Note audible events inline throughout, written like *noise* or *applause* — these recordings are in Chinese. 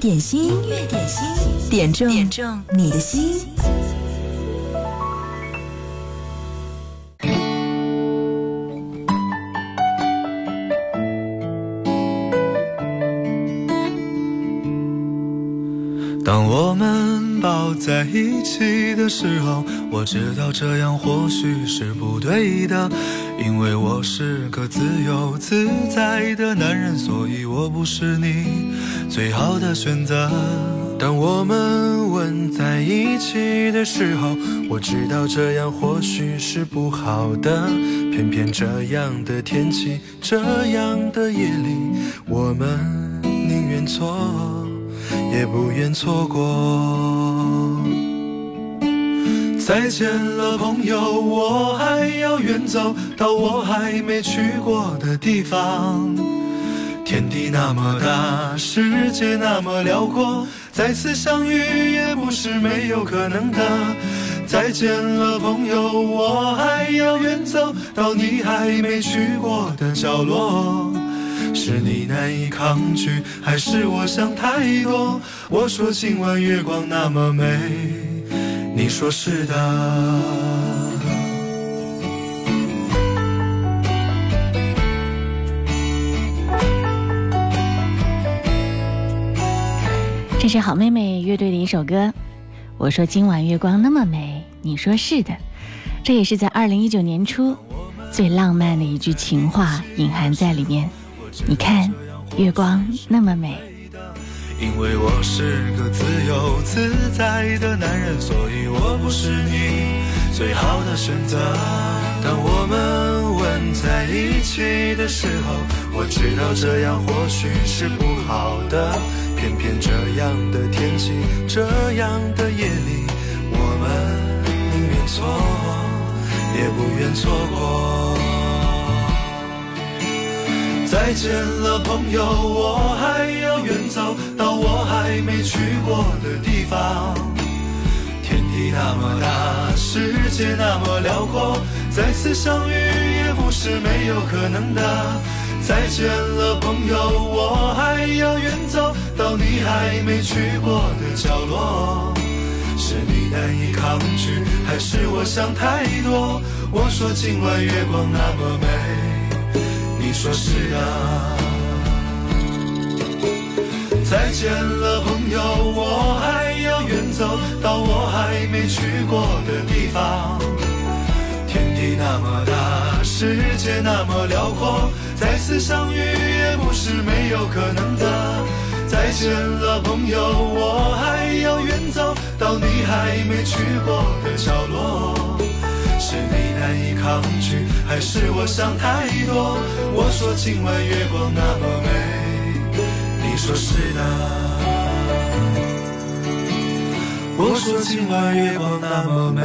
点心，音乐点心，点中点中你的心。当我们抱在一起的时候，我知道这样或许是不对的，因为我是个自由自在的男人，所以我不是你最好的选择。当我们吻在一起的时候，我知道这样或许是不好的，偏偏这样的天气，这样的夜里，我们宁愿错。也不愿错过。再见了，朋友，我还要远走到我还没去过的地方。天地那么大，世界那么辽阔，再次相遇也不是没有可能的。再见了，朋友，我还要远走到你还没去过的角落。是你难以抗拒，还是我想太多？我说今晚月光那么美，你说是的。这是好妹妹乐队的一首歌。我说今晚月光那么美，你说是的。这也是在二零一九年初最浪漫的一句情话隐含在里面。你看，月光那么美。因为我是个自由自在的男人，所以我不是你最好的选择。当我们吻在一起的时候，我知道这样或许是不好的。偏偏这样的天气，这样的夜里，我们宁愿错，也不愿错过。再见了，朋友，我还要远走到我还没去过的地方。天地那么大，世界那么辽阔，再次相遇也不是没有可能的。再见了，朋友，我还要远走到你还没去过的角落。是你难以抗拒，还是我想太多？我说今晚月光那么美。你说是啊，再见了，朋友，我还要远走到我还没去过的地方。天地那么大，世界那么辽阔，再次相遇也不是没有可能的。再见了，朋友，我还要远走到你还没去过的角落。是你难以抗拒，还是我想太多？我说今晚月光那么美，你说是的。我说今晚月光那么美，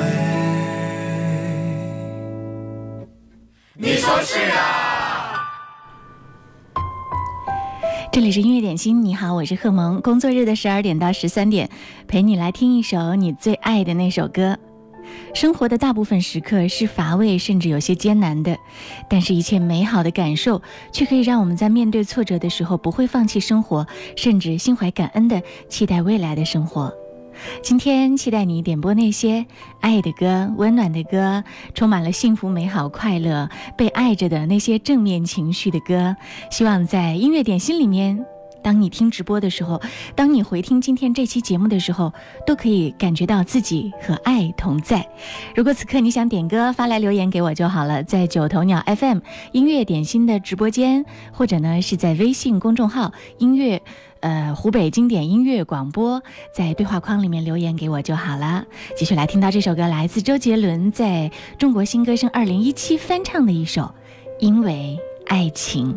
你说是啊。这里是音乐点心，你好，我是贺萌。工作日的十二点到十三点，陪你来听一首你最爱的那首歌。生活的大部分时刻是乏味，甚至有些艰难的，但是，一切美好的感受却可以让我们在面对挫折的时候不会放弃生活，甚至心怀感恩的期待未来的生活。今天，期待你点播那些爱的歌、温暖的歌，充满了幸福、美好、快乐、被爱着的那些正面情绪的歌。希望在音乐点心里面。当你听直播的时候，当你回听今天这期节目的时候，都可以感觉到自己和爱同在。如果此刻你想点歌，发来留言给我就好了，在九头鸟 FM 音乐点心的直播间，或者呢是在微信公众号音乐，呃湖北经典音乐广播，在对话框里面留言给我就好了。继续来听到这首歌，来自周杰伦在中国新歌声二零一七翻唱的一首《因为爱情》。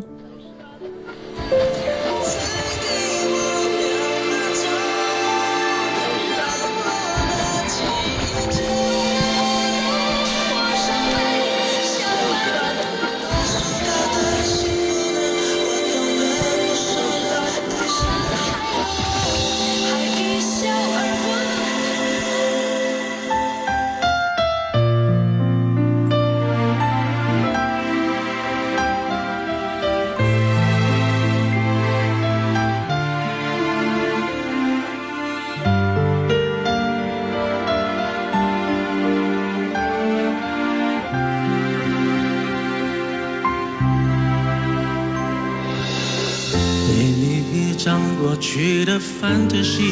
去的 fantasy，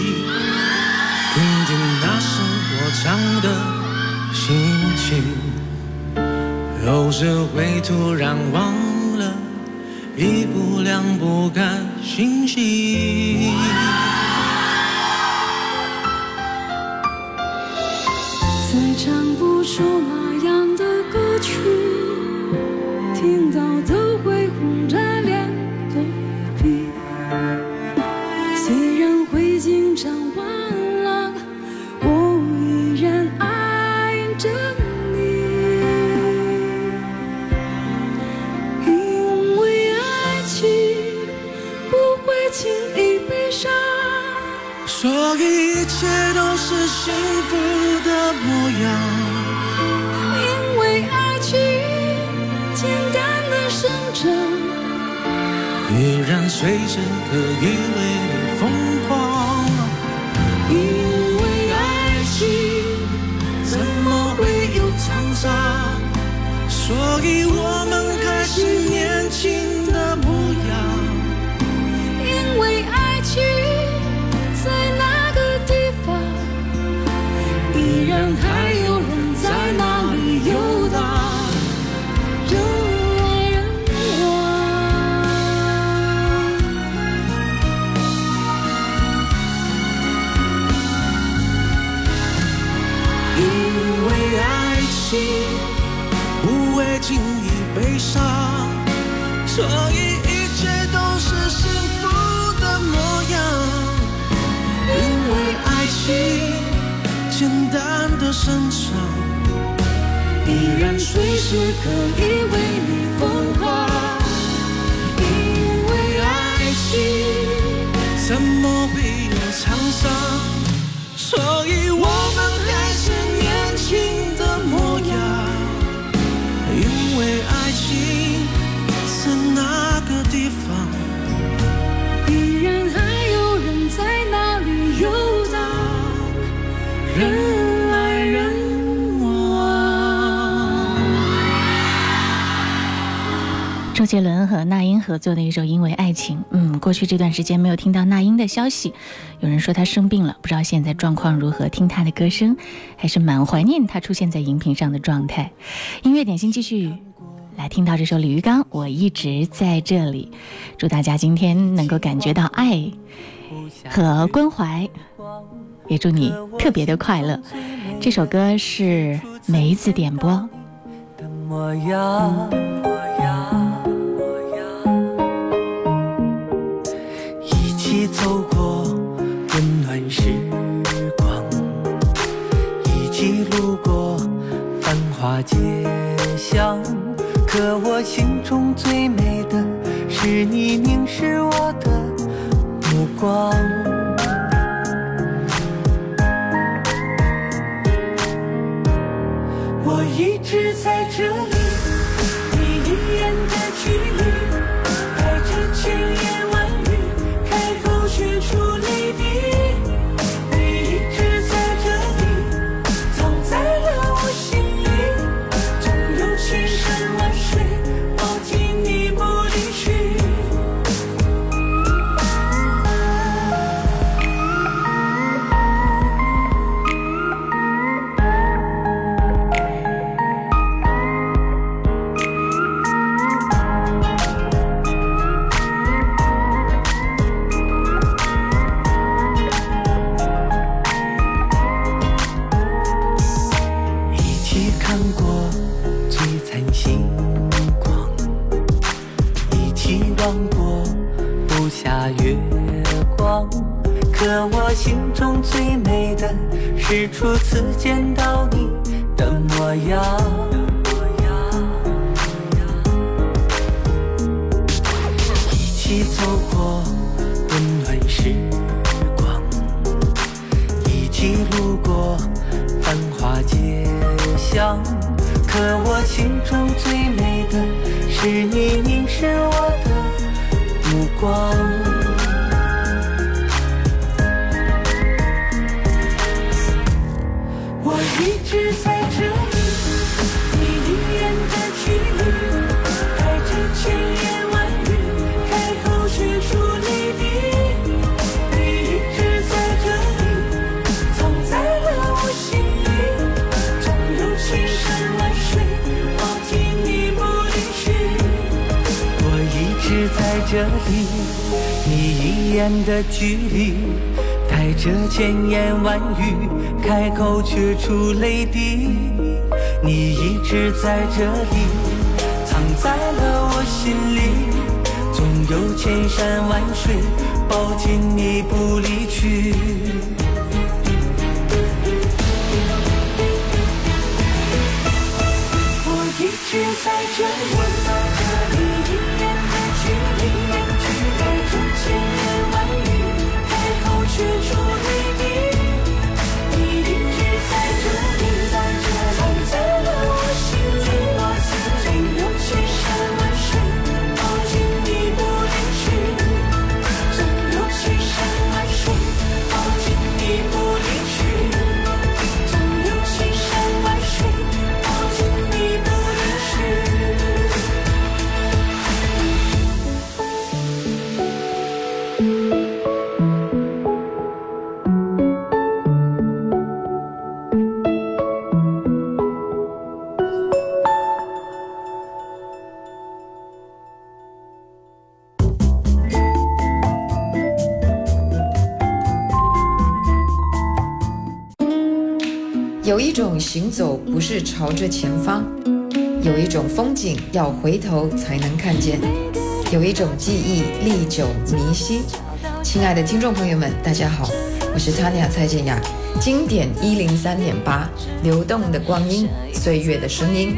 听听那时我唱的心情，有时会突然忘了，一步两步看星星。幸福的模样。因为爱情简单的生长，依然随时可以为你疯狂。因为爱情怎么会有沧桑？所以我简单的生长，依然随时可以为你疯狂。因为爱情怎么会有沧桑？所以我们杰伦和那英合作的一首《因为爱情》。嗯，过去这段时间没有听到那英的消息，有人说她生病了，不知道现在状况如何。听她的歌声，还是蛮怀念她出现在荧屏上的状态。音乐点心继续来听到这首李玉刚，我一直在这里。祝大家今天能够感觉到爱和关怀，也祝你特别的快乐。这首歌是梅子点播。的模样，走过温暖时光，一起路过繁华街巷。可我心中最美的是你凝视我的目光。我一直在这里，开口却出泪滴。你一直在这里，藏在了我心里，总有千山万水抱紧你不离去。我一直在这里，行走不是朝着前方，有一种风景要回头才能看见，有一种记忆历久弥新。亲爱的听众朋友们，大家好，我是 Tanya 蔡健雅，经典一零三点八，流动的光阴，岁月的声音。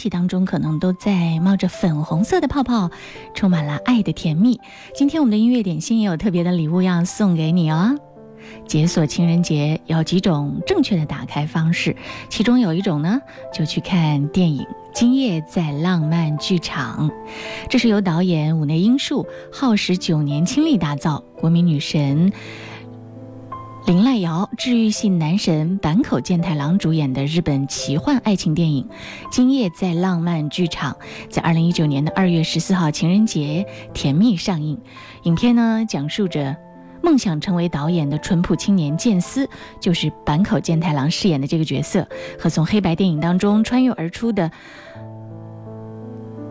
气当中可能都在冒着粉红色的泡泡，充满了爱的甜蜜。今天我们的音乐点心也有特别的礼物要送给你哦。解锁情人节有几种正确的打开方式，其中有一种呢，就去看电影《今夜在浪漫剧场》。这是由导演武内英树耗时九年倾力打造，国民女神。林濑遥、治愈系男神坂口健太郎主演的日本奇幻爱情电影《今夜在浪漫剧场》在二零一九年的二月十四号情人节甜蜜上映。影片呢，讲述着梦想成为导演的淳朴青年健司，就是坂口健太郎饰演的这个角色，和从黑白电影当中穿越而出的。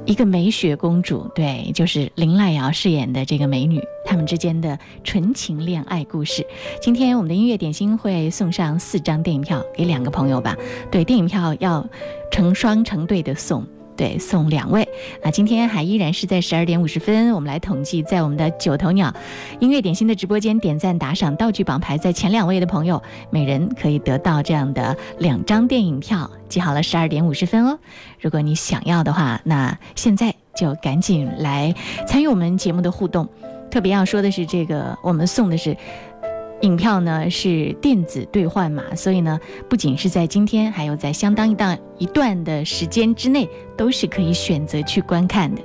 一个美雪公主，对，就是林濑瑶饰演的这个美女，他们之间的纯情恋爱故事。今天我们的音乐点心会送上四张电影票给两个朋友吧，对，电影票要成双成对的送。对，送两位。那今天还依然是在十二点五十分，我们来统计，在我们的九头鸟音乐点心的直播间点赞打赏道具榜排在前两位的朋友，每人可以得到这样的两张电影票。记好了，十二点五十分哦。如果你想要的话，那现在就赶紧来参与我们节目的互动。特别要说的是，这个我们送的是。影票呢是电子兑换码，所以呢，不仅是在今天，还有在相当一段一段的时间之内，都是可以选择去观看的。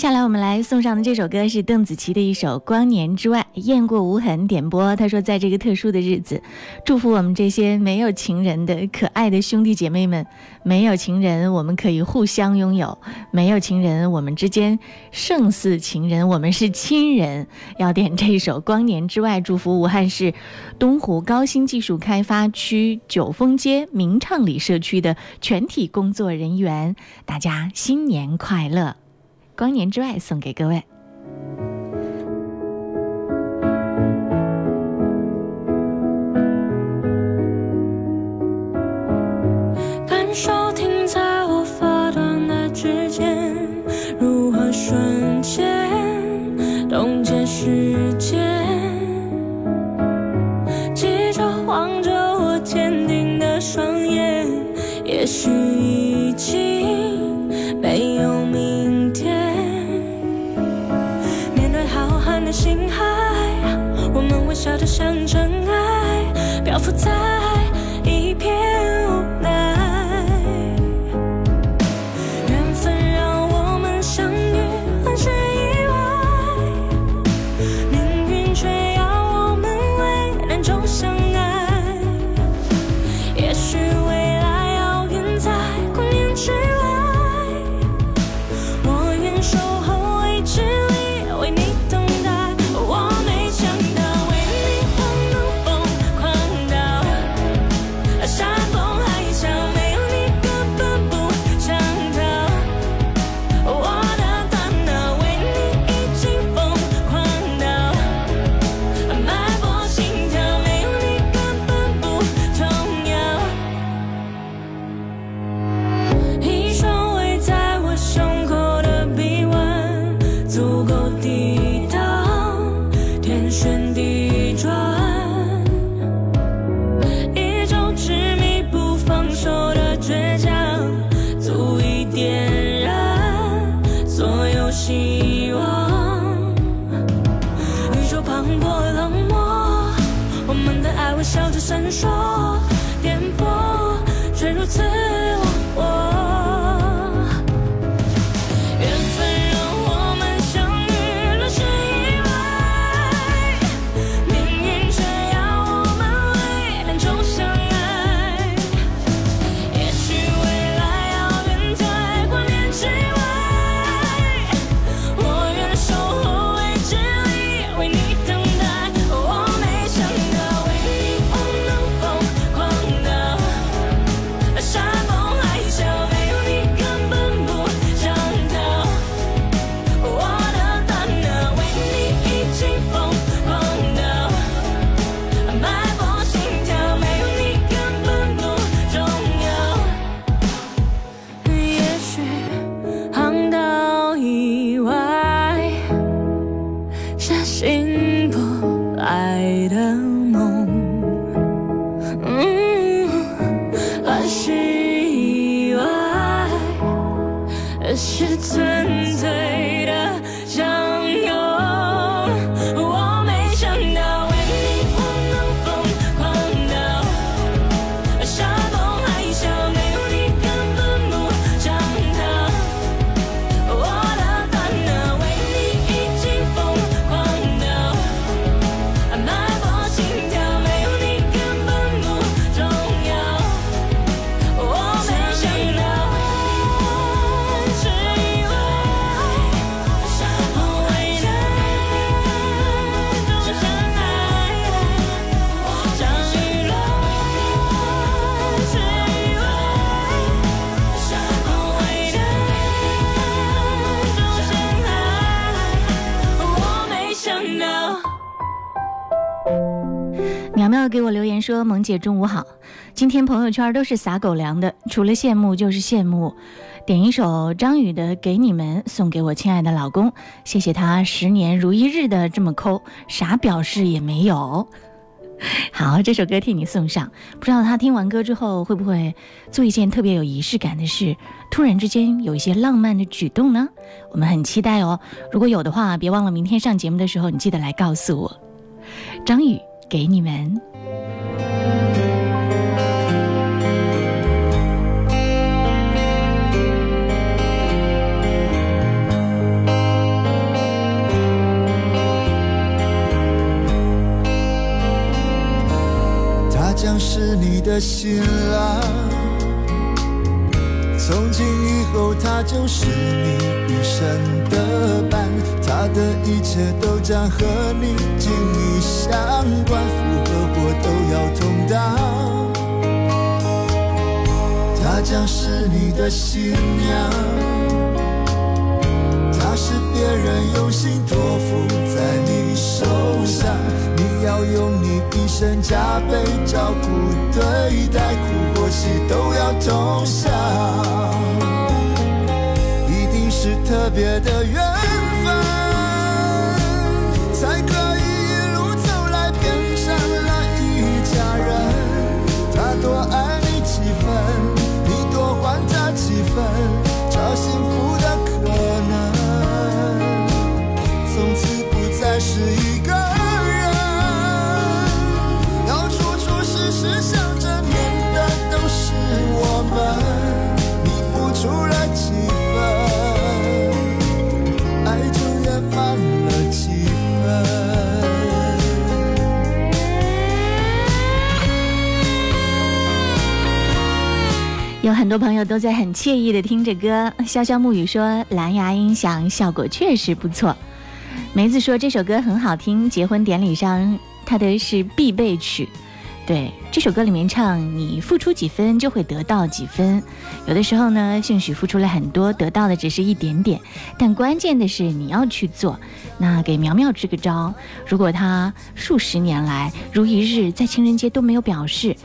下来我们来送上的这首歌是邓紫棋的一首《光年之外》，雁过无痕点播。他说，在这个特殊的日子，祝福我们这些没有情人的可爱的兄弟姐妹们。没有情人，我们可以互相拥有；没有情人，我们之间胜似情人，我们是亲人。要点这首《光年之外》，祝福武汉市东湖高新技术开发区九峰街明畅里社区的全体工作人员，大家新年快乐！光年之外送给各位。姐中午好，今天朋友圈都是撒狗粮的，除了羡慕就是羡慕。点一首张宇的《给你们》，送给我亲爱的老公，谢谢他十年如一日的这么抠，啥表示也没有。*laughs* 好，这首歌替你送上。不知道他听完歌之后会不会做一件特别有仪式感的事，突然之间有一些浪漫的举动呢？我们很期待哦。如果有的话，别忘了明天上节目的时候，你记得来告诉我。张宇。”给你们。新郎，从今以后他就是你一生的伴，他的一切都将和你紧密相关，福和祸都要同当。他将是你的新娘，他是别人用心托付在你受伤，你要用你一生加倍照顾对待，苦或喜都要同享，一定是特别的缘很多朋友都在很惬意的听着歌。潇潇暮雨说蓝牙音响效果确实不错。梅子说这首歌很好听，结婚典礼上它的是必备曲。对这首歌里面唱，你付出几分就会得到几分。有的时候呢，兴许付出了很多，得到的只是一点点，但关键的是你要去做。那给苗苗支个招，如果他数十年来如一日在情人节都没有表示，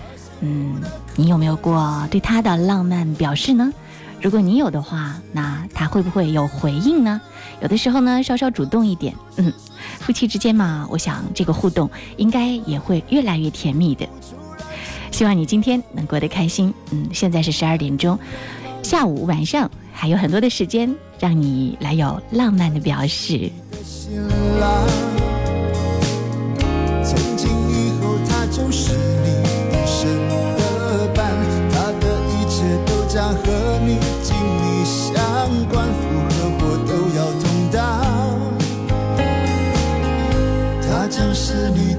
嗯，你有没有过对他的浪漫表示呢？如果你有的话，那他会不会有回应呢？有的时候呢，稍稍主动一点，嗯，夫妻之间嘛，我想这个互动应该也会越来越甜蜜的。希望你今天能过得开心。嗯，现在是十二点钟，下午晚上还有很多的时间，让你来有浪漫的表示。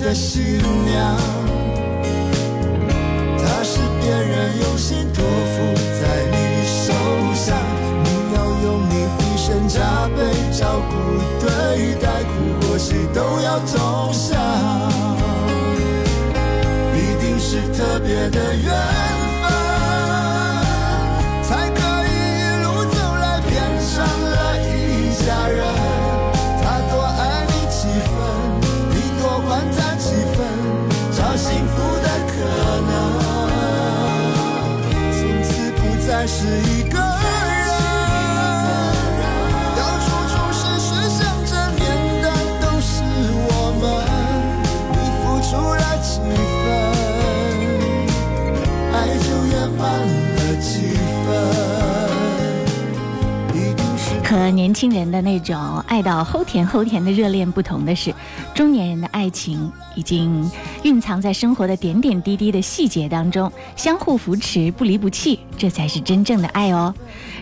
的新娘，她是别人用心托付在你手上，你要用你一生加倍照顾对待，苦或喜都要同享，一定是特别的缘。是和年轻人的那种爱到齁甜齁甜的热恋不同的是，中年人的爱情已经蕴藏在生活的点点滴滴的细节当中，相互扶持，不离不弃，这才是真正的爱哦。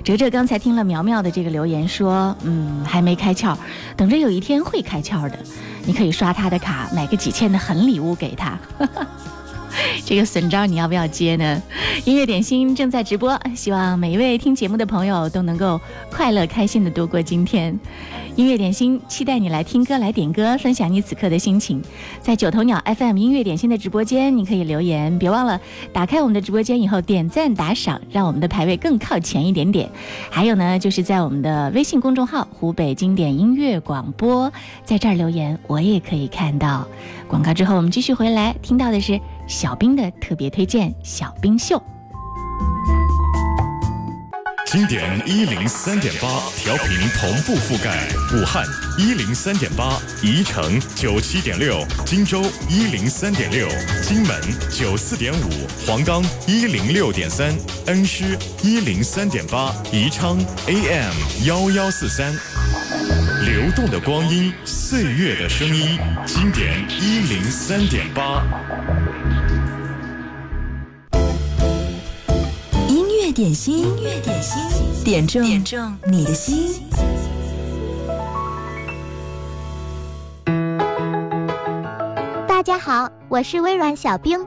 哲哲刚才听了苗苗的这个留言说，嗯，还没开窍，等着有一天会开窍的。你可以刷他的卡，买个几千的狠礼物给他。*laughs* *laughs* 这个损招你要不要接呢？音乐点心正在直播，希望每一位听节目的朋友都能够快乐开心的度过今天。音乐点心期待你来听歌来点歌，分享你此刻的心情。在九头鸟 FM 音乐点心的直播间，你可以留言，别忘了打开我们的直播间以后点赞打赏，让我们的排位更靠前一点点。还有呢，就是在我们的微信公众号“湖北经典音乐广播”在这儿留言，我也可以看到。广告之后，我们继续回来，听到的是。小兵的特别推荐，小兵秀。经典一零三点八调频同步覆盖武汉一零三点八，宜城九七点六，荆州一零三点六，荆门九四点五，黄冈一零六点三，恩施一零三点八，宜昌 AM 幺幺四三。流动的光阴，岁月的声音，经典一零三点八。点心，音乐点心，点中点中你的心。大家好，我是微软小冰，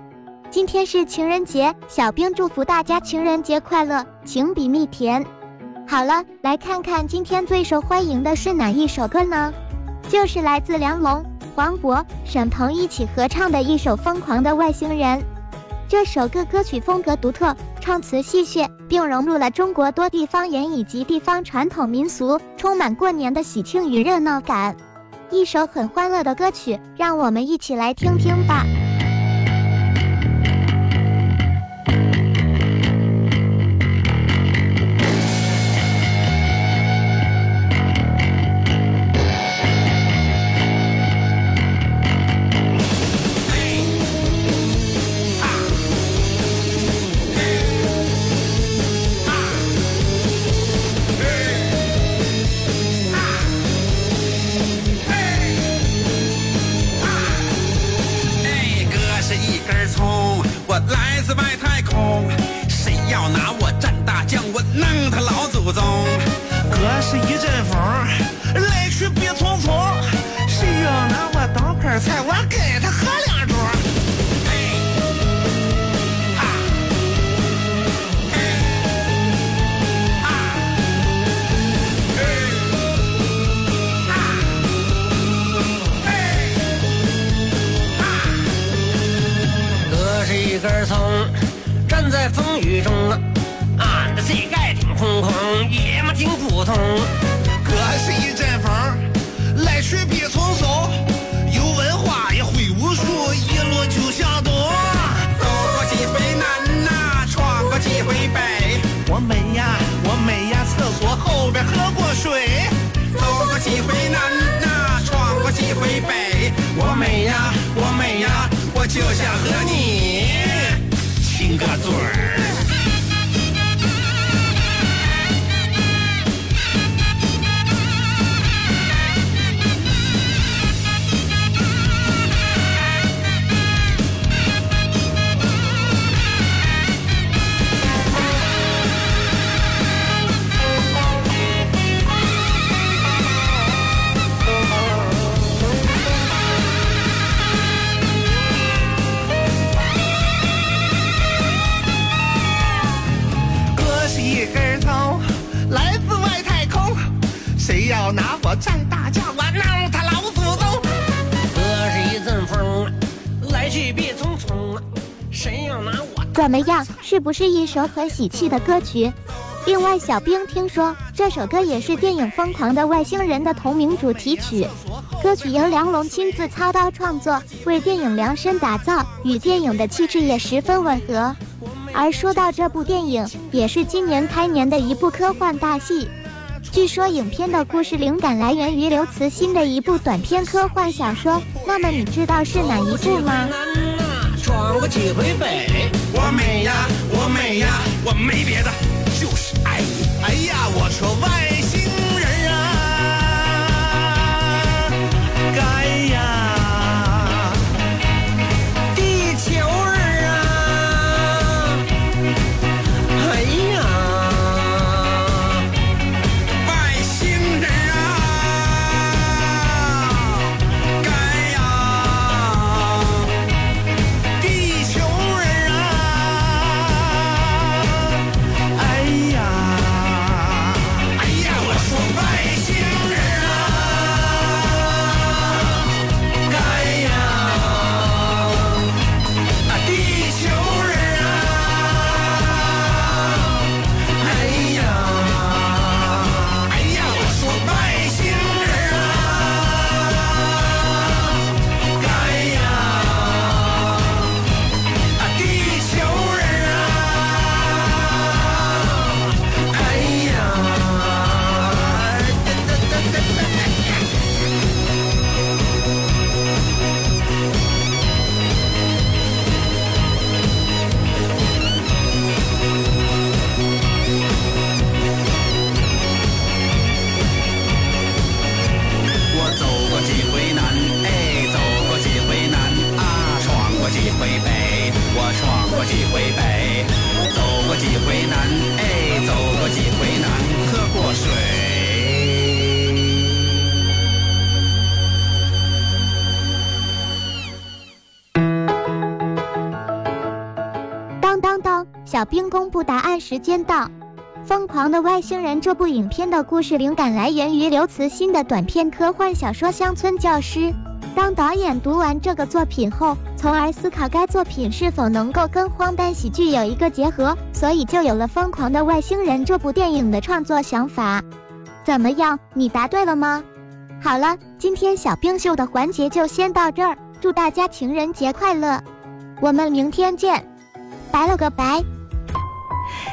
今天是情人节，小冰祝福大家情人节快乐，情比蜜甜。好了，来看看今天最受欢迎的是哪一首歌呢？就是来自梁龙、黄渤、沈鹏一起合唱的一首《疯狂的外星人》。这首歌歌曲风格独特，唱词戏谑，并融入了中国多地方言以及地方传统民俗，充满过年的喜庆与热闹感。一首很欢乐的歌曲，让我们一起来听听吧。喝过水，走过几回南呐，闯过几回北，我美呀，我美呀，我就想和你亲个嘴儿。怎么样，是不是一首很喜气的歌曲？另外，小兵听说这首歌也是电影《疯狂的外星人》的同名主题曲，歌曲由梁龙亲自操刀创作，为电影量身打造，与电影的气质也十分吻合。而说到这部电影，也是今年开年的一部科幻大戏。据说影片的故事灵感来源于刘慈欣的一部短篇科幻小说，那么你知道是哪一部吗？闯过几回北，我美呀，我美呀，我没别的，就是爱你。哎呀，我说外星人啊，该。时间到。《疯狂的外星人》这部影片的故事灵感来源于刘慈欣的短篇科幻小说《乡村教师》。当导演读完这个作品后，从而思考该作品是否能够跟荒诞喜剧有一个结合，所以就有了《疯狂的外星人》这部电影的创作想法。怎么样，你答对了吗？好了，今天小冰秀的环节就先到这儿，祝大家情人节快乐，我们明天见，拜了个拜。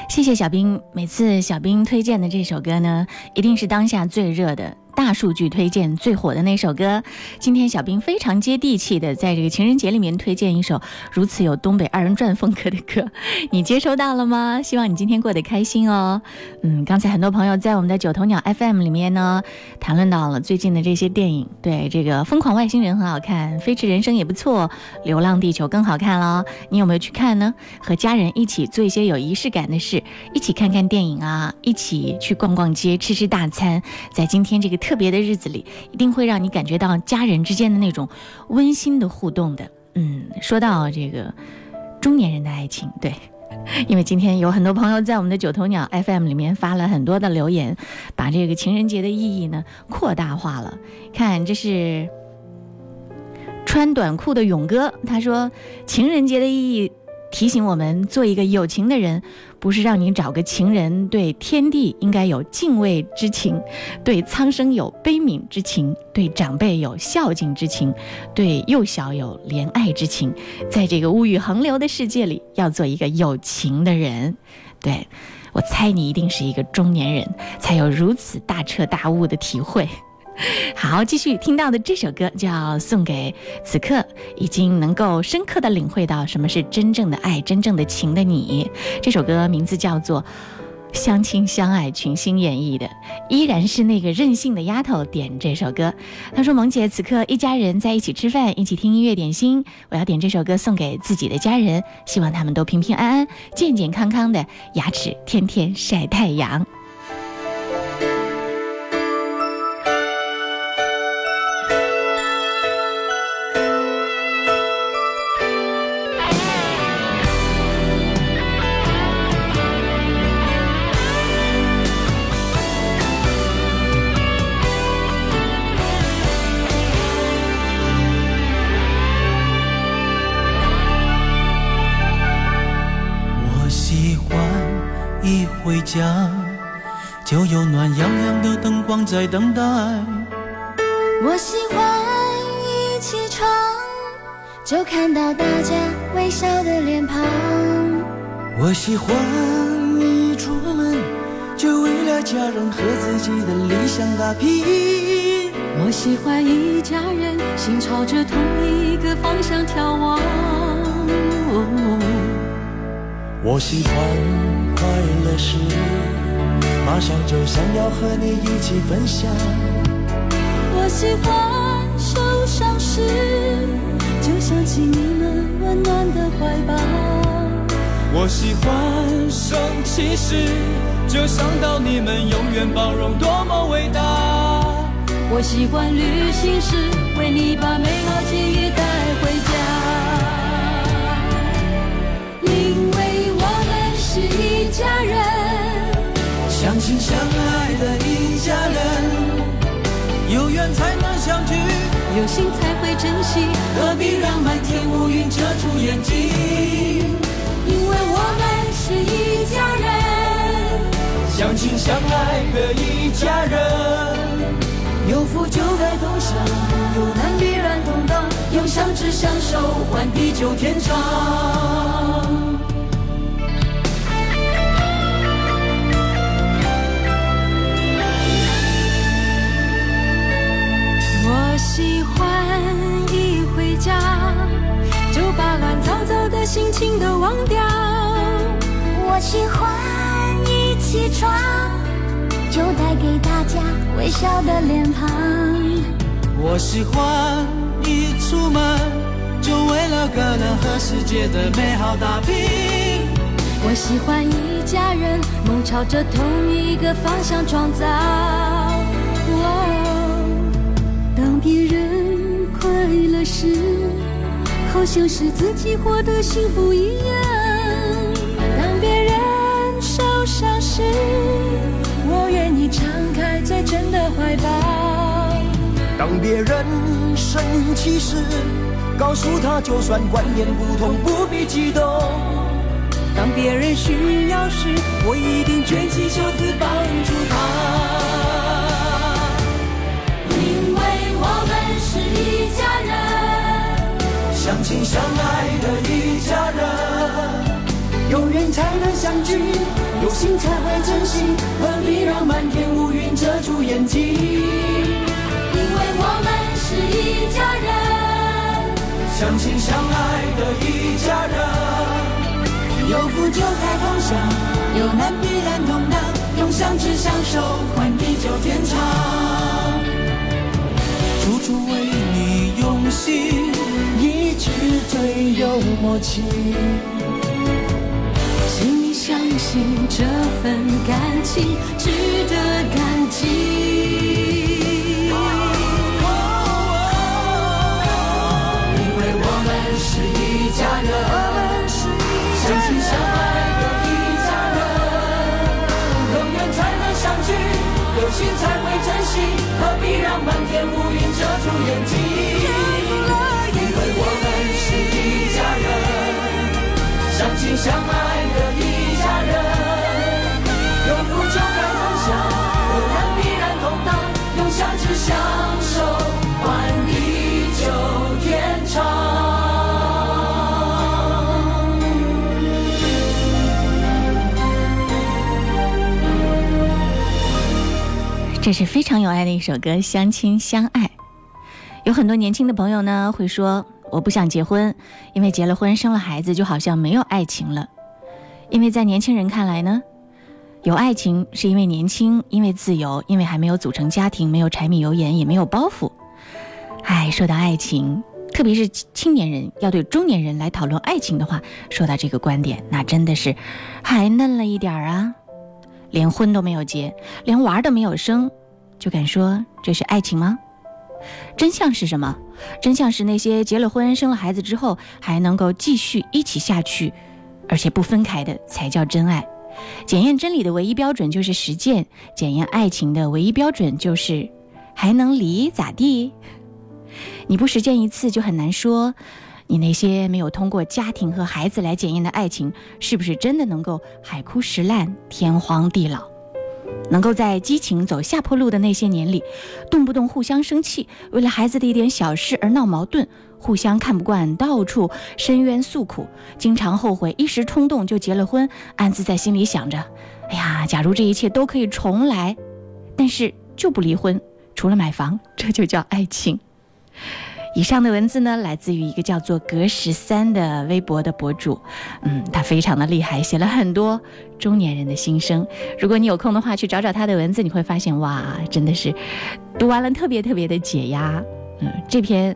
谢谢小兵，每次小兵推荐的这首歌呢，一定是当下最热的。大数据推荐最火的那首歌，今天小兵非常接地气的在这个情人节里面推荐一首如此有东北二人转风格的歌，*laughs* 你接收到了吗？希望你今天过得开心哦。嗯，刚才很多朋友在我们的九头鸟 FM 里面呢，谈论到了最近的这些电影，对这个《疯狂外星人》很好看，《飞驰人生》也不错，《流浪地球》更好看了。你有没有去看呢？和家人一起做一些有仪式感的事，一起看看电影啊，一起去逛逛街，吃吃大餐，在今天这个。特别的日子里，一定会让你感觉到家人之间的那种温馨的互动的。嗯，说到这个中年人的爱情，对，因为今天有很多朋友在我们的九头鸟 FM 里面发了很多的留言，把这个情人节的意义呢扩大化了。看，这是穿短裤的勇哥，他说情人节的意义。提醒我们做一个有情的人，不是让你找个情人，对天地应该有敬畏之情，对苍生有悲悯之情，对长辈有孝敬之情，对幼小有怜爱之情。在这个物欲横流的世界里，要做一个有情的人。对我猜你一定是一个中年人，才有如此大彻大悟的体会。*laughs* 好，继续听到的这首歌，就要送给此刻已经能够深刻的领会到什么是真正的爱、真正的情的你。这首歌名字叫做《相亲相爱》，群星演绎的，依然是那个任性的丫头点这首歌。她说：“萌姐，此刻一家人在一起吃饭，一起听音乐点心，我要点这首歌送给自己的家人，希望他们都平平安安、健健康康的，牙齿天天晒太阳。”在等待。我喜欢一起床就看到大家微笑的脸庞。我喜欢一出门就为了家人和自己的理想打拼。我喜欢一家人心朝着同一个方向眺望。我喜欢。快乐时，马上就想要和你一起分享。我喜欢受伤时，就想起你们温暖的怀抱。我喜欢生气时，就想到你们永远包容多么伟大。我喜欢旅行时，为你把美好记忆带回家。因为我们是一家人，相亲相爱的一家人，有缘才能相聚，有心才会珍惜，何必让漫天乌云遮住眼睛？因为我们是一家人，相亲相爱的一家人，有福就该同享，有难必然同当，用相知相守换地久天长。喜欢一回家就把乱糟糟的心情都忘掉。我喜欢一起床就带给大家微笑的脸庞。我喜欢一出门就为了个人和世界的美好打拼。我喜欢一家人梦朝着同一个方向创造。别人快乐时好像是自己获得幸福一样。当别人受伤时我愿意敞开最真的怀抱。当别人生气时告诉他就算观念不同不必激动。当别人需要时我一定卷起袖子帮助他。相亲相爱的一家人，有缘才能相聚，有心才会珍惜，何必让满天乌云遮住眼睛？因为我们是一家人，相亲相爱的一家人，有福就该同享，有难必然同当，用相知相守换地久天长。处处为你用心，是最有默契。请你相信这份感情值得感激。因为我们是一家人，相亲相爱的一家人，有缘才能相聚，有心才会珍惜，何必让满天乌云遮住眼睛？因为我们相亲相爱的一家人，有福就该同享，有难必然同当，用相知相守换地久天长。这是非常有爱的一首歌《相亲相爱》。有很多年轻的朋友呢会说：“我不想结婚，因为结了婚生了孩子就好像没有爱情了。”因为在年轻人看来呢，有爱情是因为年轻，因为自由，因为还没有组成家庭，没有柴米油盐，也没有包袱。哎，说到爱情，特别是青年人要对中年人来讨论爱情的话，说到这个观点，那真的是还嫩了一点儿啊。连婚都没有结，连娃都没有生，就敢说这是爱情吗？真相是什么？真相是那些结了婚、生了孩子之后还能够继续一起下去，而且不分开的才叫真爱。检验真理的唯一标准就是实践，检验爱情的唯一标准就是还能离咋地？你不实践一次，就很难说。你那些没有通过家庭和孩子来检验的爱情，是不是真的能够海枯石烂、天荒地老？能够在激情走下坡路的那些年里，动不动互相生气，为了孩子的一点小事而闹矛盾，互相看不惯，到处申冤诉苦，经常后悔，一时冲动就结了婚，暗自在心里想着：哎呀，假如这一切都可以重来，但是就不离婚，除了买房，这就叫爱情。以上的文字呢，来自于一个叫做“格十三”的微博的博主，嗯，他非常的厉害，写了很多中年人的心声。如果你有空的话，去找找他的文字，你会发现，哇，真的是读完了特别特别的解压。嗯，这篇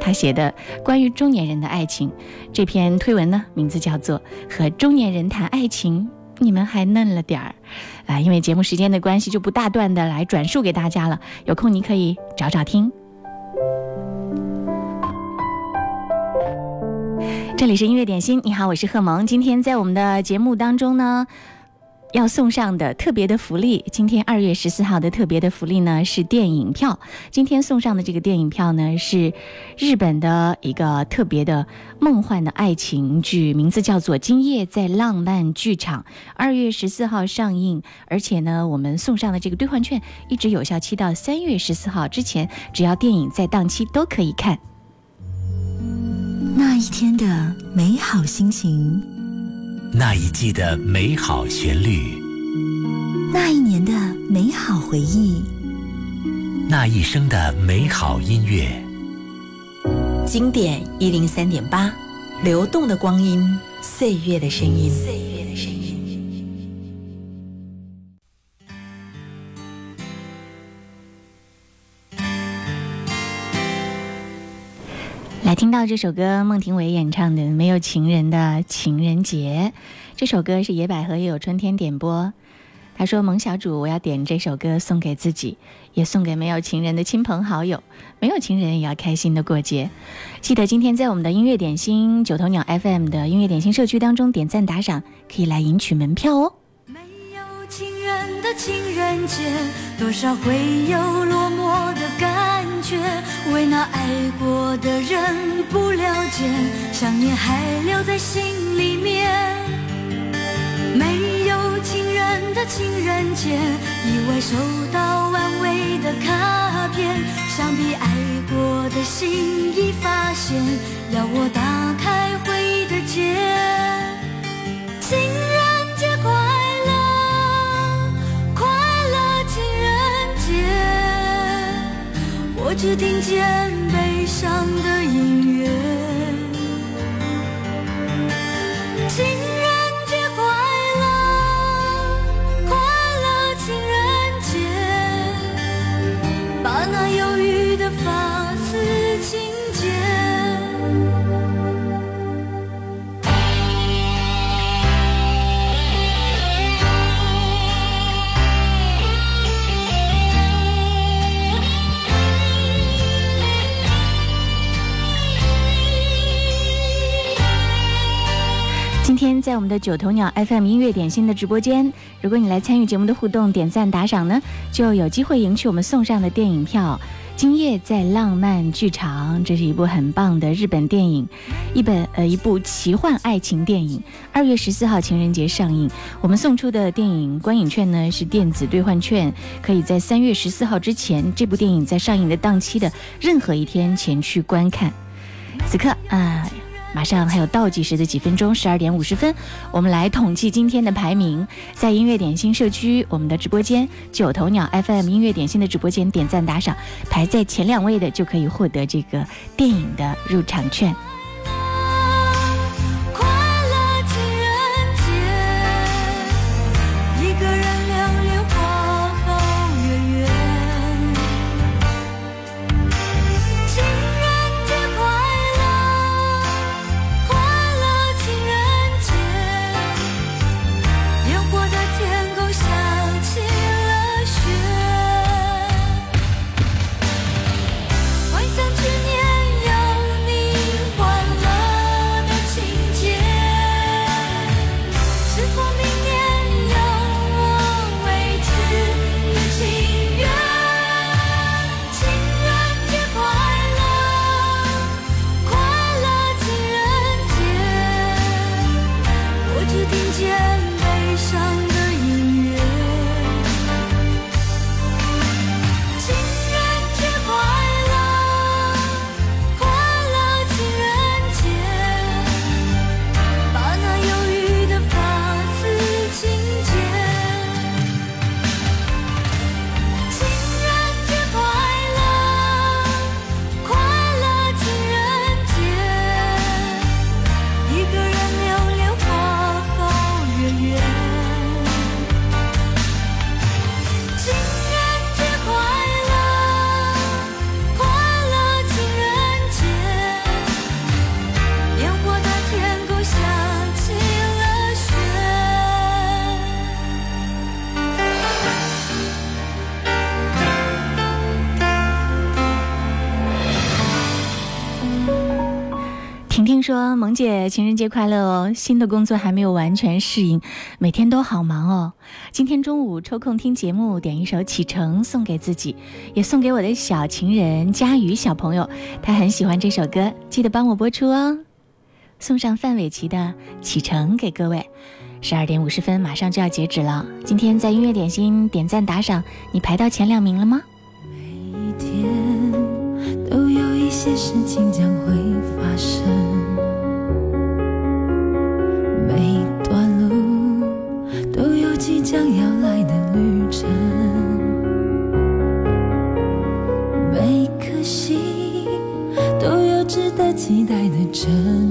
他写的关于中年人的爱情这篇推文呢，名字叫做《和中年人谈爱情》，你们还嫩了点儿啊！因为节目时间的关系，就不大段的来转述给大家了。有空你可以找找听。这里是音乐点心，你好，我是贺萌。今天在我们的节目当中呢，要送上的特别的福利，今天二月十四号的特别的福利呢是电影票。今天送上的这个电影票呢是日本的一个特别的梦幻的爱情剧，名字叫做《今夜在浪漫剧场》，二月十四号上映。而且呢，我们送上的这个兑换券一直有效期到三月十四号之前，只要电影在档期都可以看。那一天的美好心情，那一季的美好旋律，那一年的美好回忆，那一生的美好音乐。经典一零三点八，流动的光阴，岁月的声音。岁月的声音。听到这首歌，孟庭苇演唱的《没有情人的情人节》。这首歌是野百合也有春天点播。他说：“萌小主，我要点这首歌送给自己，也送给没有情人的亲朋好友。没有情人也要开心的过节。记得今天在我们的音乐点心九头鸟 FM 的音乐点心社区当中点赞打赏，可以来赢取门票哦。”没有情人的情人节，多少会有落寞的感觉。为那爱过的人不了解，想念还留在心里面。没有情人的情人节，意外收到安慰的卡片，想必爱过的心已发现，要我打开回忆的结。情人我只听见悲伤的音乐。情人节快乐，快乐情人节，把那忧郁的发丝轻天在我们的九头鸟 FM 音乐点心的直播间，如果你来参与节目的互动、点赞、打赏呢，就有机会赢取我们送上的电影票。今夜在浪漫剧场，这是一部很棒的日本电影，一本呃一部奇幻爱情电影。二月十四号情人节上映，我们送出的电影观影券呢是电子兑换券，可以在三月十四号之前，这部电影在上映的档期的任何一天前去观看。此刻啊。马上还有倒计时的几分钟，十二点五十分，我们来统计今天的排名。在音乐点心社区，我们的直播间九头鸟 FM 音乐点心的直播间点赞打赏，排在前两位的就可以获得这个电影的入场券。情人节快乐哦！新的工作还没有完全适应，每天都好忙哦。今天中午抽空听节目，点一首《启程》送给自己，也送给我的小情人佳宇小朋友，他很喜欢这首歌，记得帮我播出哦。送上范玮琪的《启程》给各位。十二点五十分，马上就要截止了。今天在音乐点心点赞打赏，你排到前两名了吗？每一天都有一些事情将会将要来的旅程，每颗心都有值得期待的真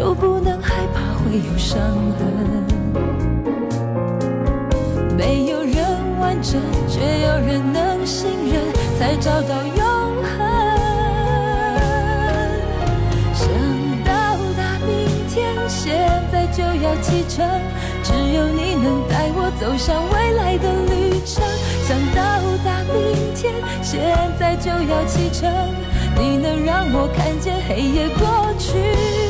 就不能害怕会有伤痕。没有人完整却有人能信任才找到永恒。想到达明天现在就要启程只有你能带我走向未来的旅程。想到达明天现在就要启程你能让我看见黑夜过去。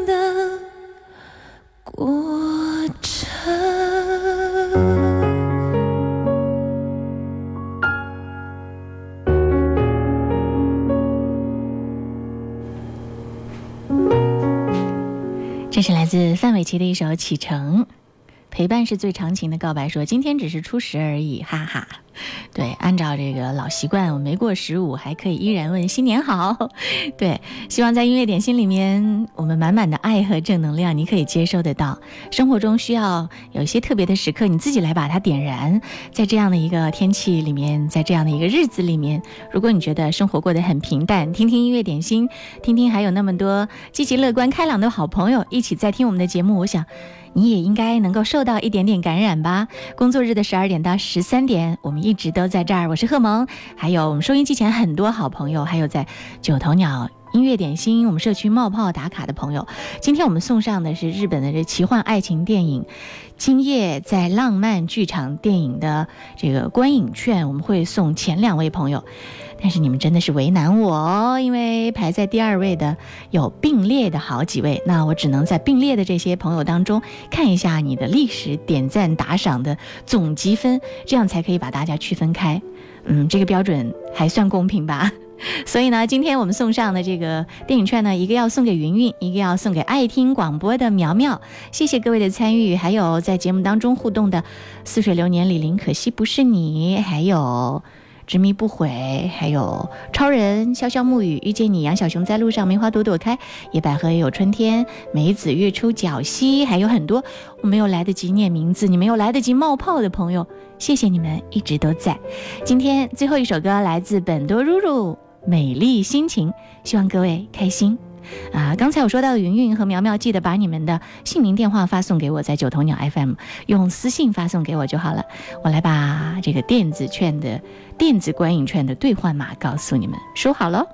这是来自范玮琪的一首《启程》，陪伴是最长情的告白。说今天只是初十而已，哈哈。*laughs* 对，按照这个老习惯，我没过十五还可以依然问新年好。*laughs* 对，希望在音乐点心里面，我们满满的爱和正能量，你可以接收得到。生活中需要有一些特别的时刻，你自己来把它点燃。在这样的一个天气里面，在这样的一个日子里面，如果你觉得生活过得很平淡，听听音乐点心，听听还有那么多积极乐观开朗的好朋友一起在听我们的节目，我想。你也应该能够受到一点点感染吧。工作日的十二点到十三点，我们一直都在这儿。我是贺萌，还有我们收音机前很多好朋友，还有在九头鸟音乐点心我们社区冒泡打卡的朋友。今天我们送上的是日本的这奇幻爱情电影《今夜在浪漫剧场》电影的这个观影券，我们会送前两位朋友。但是你们真的是为难我哦，因为排在第二位的有并列的好几位，那我只能在并列的这些朋友当中看一下你的历史点赞打赏的总积分，这样才可以把大家区分开。嗯，这个标准还算公平吧？*laughs* 所以呢，今天我们送上的这个电影券呢，一个要送给云云，一个要送给爱听广播的苗苗。谢谢各位的参与，还有在节目当中互动的似水流年李林，可惜不是你，还有。执迷不悔，还有超人潇潇暮雨遇见你，杨小熊在路上，梅花朵朵开，野百合也有春天，梅子月出皎溪，还有很多我没有来得及念名字，你没有来得及冒泡的朋友，谢谢你们一直都在。今天最后一首歌来自本多如如，美丽心情，希望各位开心。啊，刚才我说到的云云和苗苗，记得把你们的姓名、电话发送给我，在九头鸟 FM 用私信发送给我就好了。我来把这个电子券的电子观影券的兑换码告诉你们，收好喽。